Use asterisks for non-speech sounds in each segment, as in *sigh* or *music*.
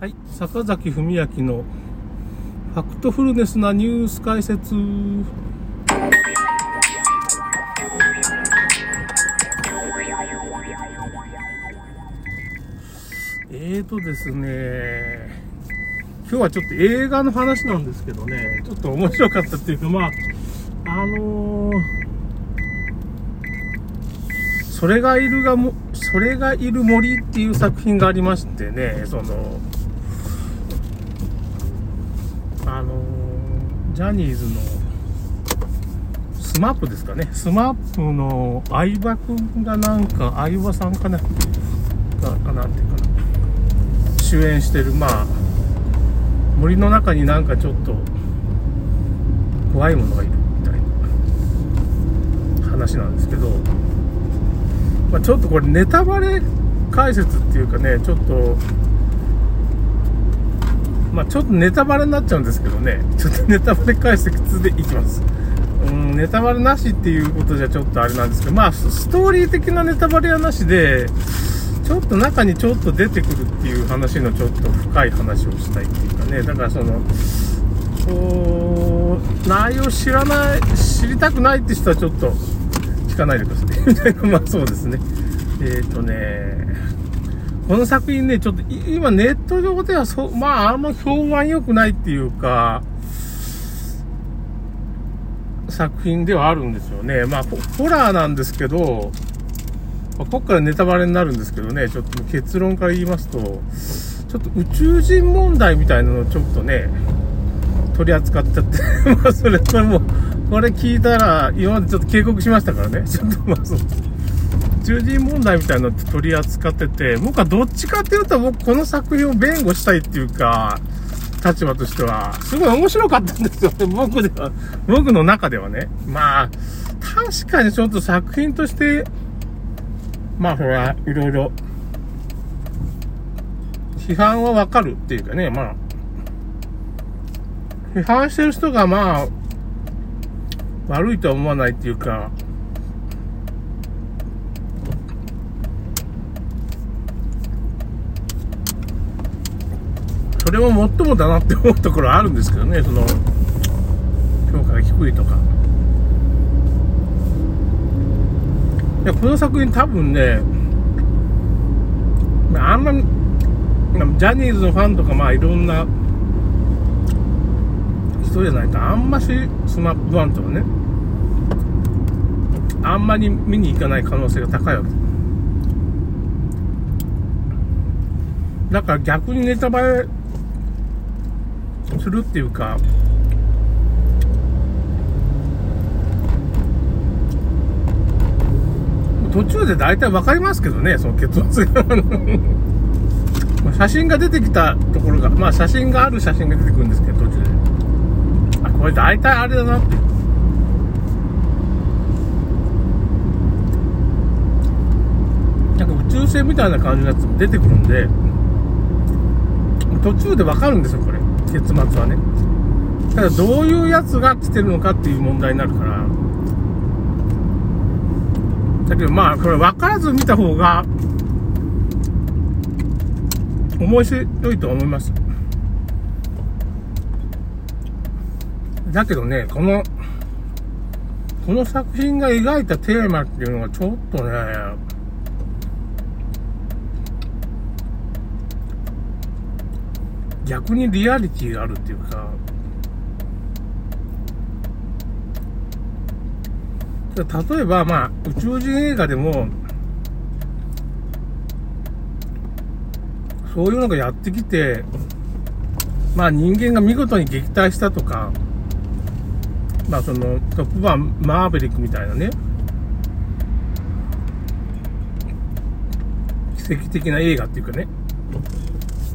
はい、坂崎文明のファクトフルネスなニュース解説。えーとですね、今日はちょっと映画の話なんですけどね、ちょっと面白かったっていうか、まあ、あのー、それがいるがも、それがいる森っていう作品がありましてね、その、あのー、ジャニーズの、スマップですかね。スマップの相葉くんがなんか、相葉さんかな。が、なんていうかな。主演してる、まあ、森の中になんかちょっと、怖いものがいるみたいな話なんですけど、まあ、ちょっとこれネタバレ解説っていうかね、ちょっと、まあ、ちょっとネタバレになっちゃうんですけどね、ちょっとネタバレ解説でいきます。うん、ネタバレなしっていうことじゃちょっとあれなんですけど、まあ、ストーリー的なネタバレはなしで、ちょっと中にちょっと出てくるっていう話のちょっと深い話をしたいっていうかね、だからその、こう、内容知らない、知りたくないって人はちょっと聞かないでください。*laughs* まあそうですね。えっ、ー、とね、この作品ね、ちょっと今ネット上ではそ、まああんま評判良くないっていうか、作品ではあるんですよね。まあホラーなんですけど、ま、ここからネタバレになるんですけどね、ちょっと結論から言いますと、ちょっと宇宙人問題みたいなのをちょっとね、取り扱っちゃって *laughs* まあそれ、これもう、これ聞いたら、今までちょっと警告しましたからね、ちょっとまあそう、宇宙人問題みたいなの取り扱ってて、僕はどっちかっていうと僕この作品を弁護したいっていうか、立場としては、すごい面白かったんですよ。ね、僕では、*laughs* 僕の中ではね。まあ、確かにちょっと作品として、まあ、それはいろいろ、批判はわかるっていうかね、まあ、批判してる人がまあ、悪いとは思わないっていうか、それももっともだなって思うところあるんですけどね、その、評価が低いとかい。や、この作品多分ね、あんま、ジャニーズのファンとか、まあいろんな人じゃないと、あんましスマップ1とかね、あんまり見に行かない可能性が高いわけだから逆にネタバレするっていうか、途中で大体分かりますけどね、その結末が。*laughs* 写真が出てきたところが、まあ写真がある写真が出てくるんですけど、途中で。あ、これ大体あれだなって。なんか宇宙船みたいな感じのやつも出てくるんで、途中で分かるんですよ、これ。結末はね。ただどういうやつが来てるのかっていう問題になるから、だけどまあ、これ分からず見た方が、面白いと思います。だけどね、この、この作品が描いたテーマっていうのがちょっとね、逆にリアリティがあるっていうか、例えば、まあ、宇宙人映画でも、そういうのがやってきて、まあ人間が見事に撃退したとか、まあそのトップバンマーベリックみたいなね、奇跡的な映画っていうかね、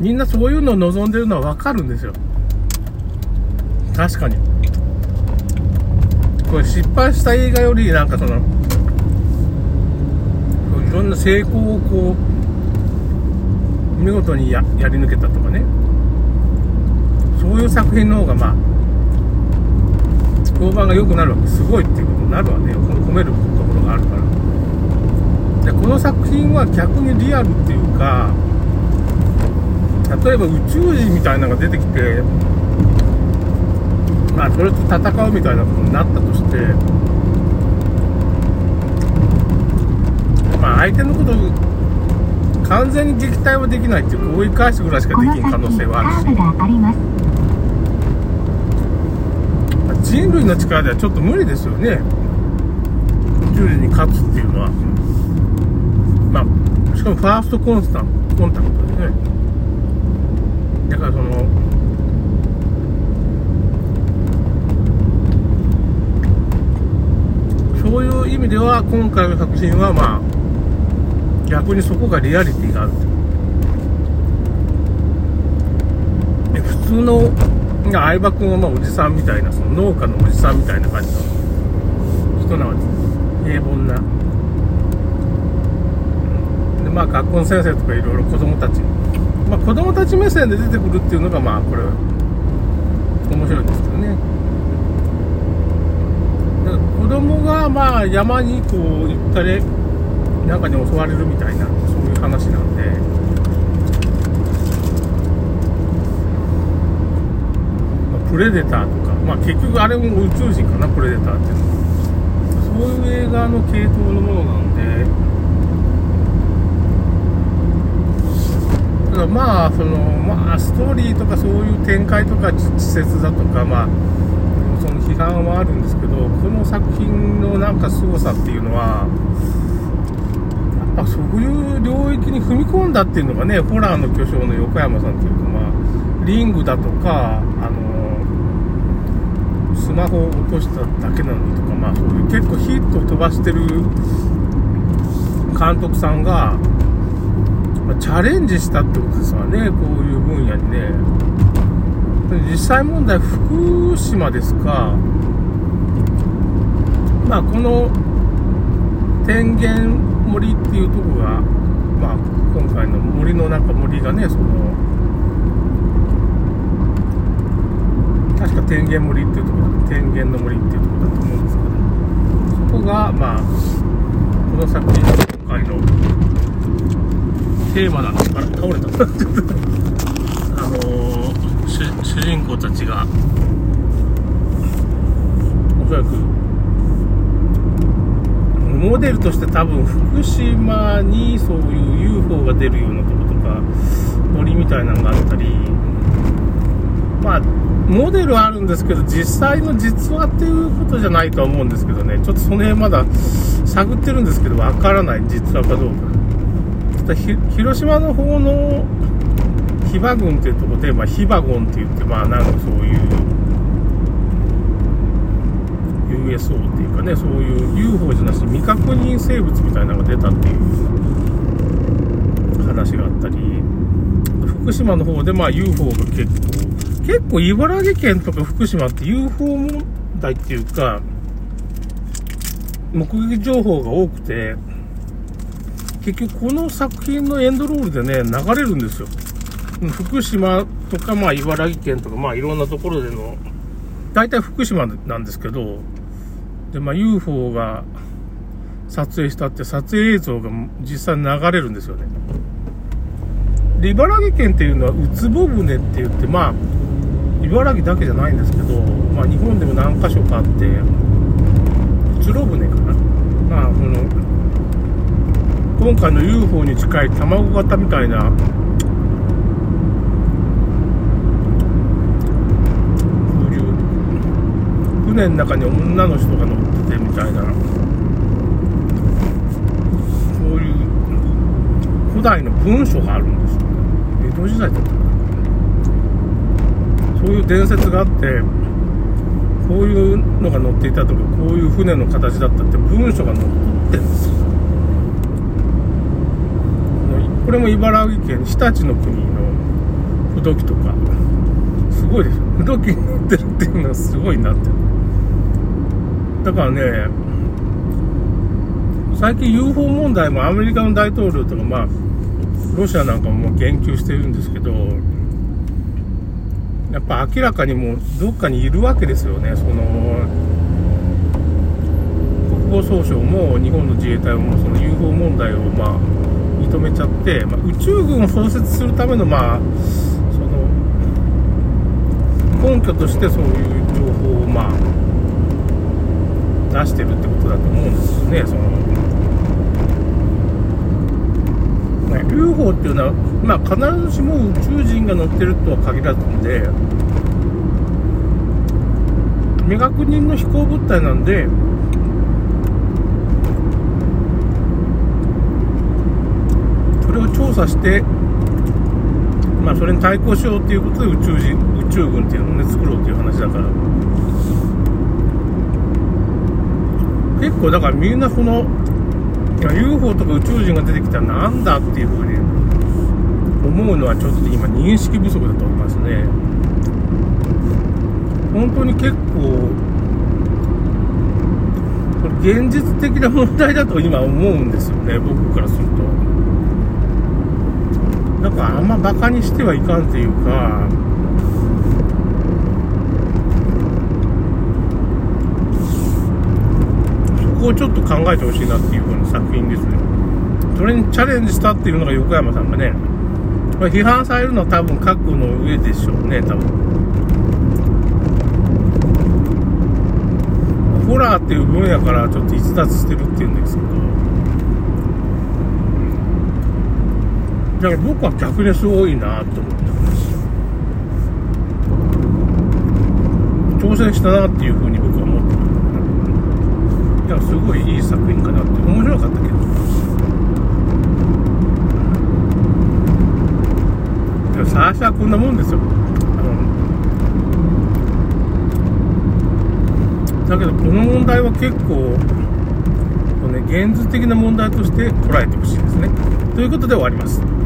みんなそういうのを望んでるのはわかるんですよ。確かに。これ失敗した映画よりなんかそのいろんな成功をこう見事にややり抜けたとかねそういう作品の方がまあ評判が良くなるわけすごいっていうことになるわね褒めるところがあるからでこの作品は逆にリアルっていうか例えば宇宙人みたいなのが出てきてまあそれと戦うみたいなことになったとしてまあ相手のこと完全に撃退はできないっていう攻撃返すぐらいしかできん可能性はあるし。人類の力ではちょっと無理ですよね。宇宙人に勝つっていうのは。まあしかもファーストコンスタンコンタクトですね。だからそのそういう意味では今回の作品はまあ逆にそこがリアリティがある。普通の相葉君はまあおじさんみたいなその農家のおじさんみたいな感じの人なわけ。です平凡な。でまあ学校の先生とかいろいろ子供たちまあ子供たち目線で出てくるっていうのがまあこれ面白いですけどね子供がまあ山にこう行ったりなんかに襲われるみたいなそういう話なんで、プレデターとかまあ結局あれも宇宙人かなプレデターっていうのは。そういう映画の系統のものなんで。ただまあそのまあストーリーとかそういう展開とか稚拙だとかまあその批判はあるんですけどこの作品のなんか凄さっていうのはまあ、そういう領域に踏み込んだっていうのがね、ホラーの巨匠の横山さんっていうか、まあ、リングだとか、あのスマホを落としただけなのにとか、まあ、そういう結構ヒットを飛ばしてる監督さんが、ま、チャレンジしたってことですわね、こういう分野にね。実際問題、福島ですか、まあ、この天元森っていうとこが、まあ、今回の森の中森がねその確か天元森っていうとこだ天元の森っていうとこだと思うんですけどそこがまあこの作品の今回のテーマなんですから倒れた。*laughs* あのー、主人公たちが。おそらくモデルとして多分福島にそういう UFO が出るようなとことか森みたいなのがあったり。まあモデルはあるんですけど実際の実話っていうことじゃないとは思うんですけどね。ちょっとその辺まだ探ってるんですけどわからない。実話かどうか。広島の方のヒバ郡っていうとこで、まあ、ヒバゴンって言ってまあなんかそういう USO っていうかねそういう UFO じゃなし未確認生物みたいなのが出たっていう話があったり福島の方でまあ UFO が結構結構茨城県とか福島って UFO 問題っていうか目撃情報が多くて結局この作品のエンドロールでね流れるんですよ福島とかまあ茨城県とかまあいろんなところでの大体福島なんですけどで、まあ、UFO が撮影したって撮影映像が実際流れるんですよね。で、茨城県っていうのは、ウツボ船って言って、まあ、茨城だけじゃないんですけど、まあ、日本でも何箇所かあって、うつろ船かな。まあ、この、今回の UFO に近い卵型みたいな。船の中に女の人が乗っててみたいな。そういう古代の文書があるんです。よ江戸時代だったそういう伝説があってこういうのが乗っていたとかこういう船の形だったって文書が載ってるんですよ。これも茨城県日立の国の不土器とかすごいですよ。不土器に乗ってるっていうのはすごいなって。だからね、最近 UFO 問題もアメリカの大統領とか、まあ、ロシアなんかも言及してるんですけど、やっぱ明らかにもうどっかにいるわけですよね、その、国防総省も日本の自衛隊もその UFO 問題をまあ認めちゃって、まあ、宇宙軍を創設するための,、まあ、その根拠としてそういう情報を、まあ、出してるってことだと思うんですね。そのね、UFO っていうのは、まあ、必ずしも宇宙人が乗ってるとは限らずんで未確認の飛行物体なんで調査してまあ、それに対抗しようっていうことで宇宙人宇宙軍っていうのをね作ろうっていう話だから結構だからみんなその UFO とか宇宙人が出てきたらなんだっていうふうに思うのはちょっと今認識不足だと思いますね本当に結構現実的な問題だと今思うんですよね僕からすると。なんかあんまバカにしてはいかんっていうか、そこをちょっと考えてほしいなっていう風な作品ですね。それにチャレンジしたっていうのが横山さんがね、まあ、批判されるのは多分覚悟の上でしょうね、多分。ホラーっていう分野からちょっと逸脱してるっていうんですけど、だから僕は逆にすごいなと思ってます挑戦したなっていうふうに僕は思っていやすごいいい作品かなって面白かったけど。いや最初はこんなもんですよ。だけどこの問題は結構ね現実的な問題として捉えてほしいですね。ということで終わります。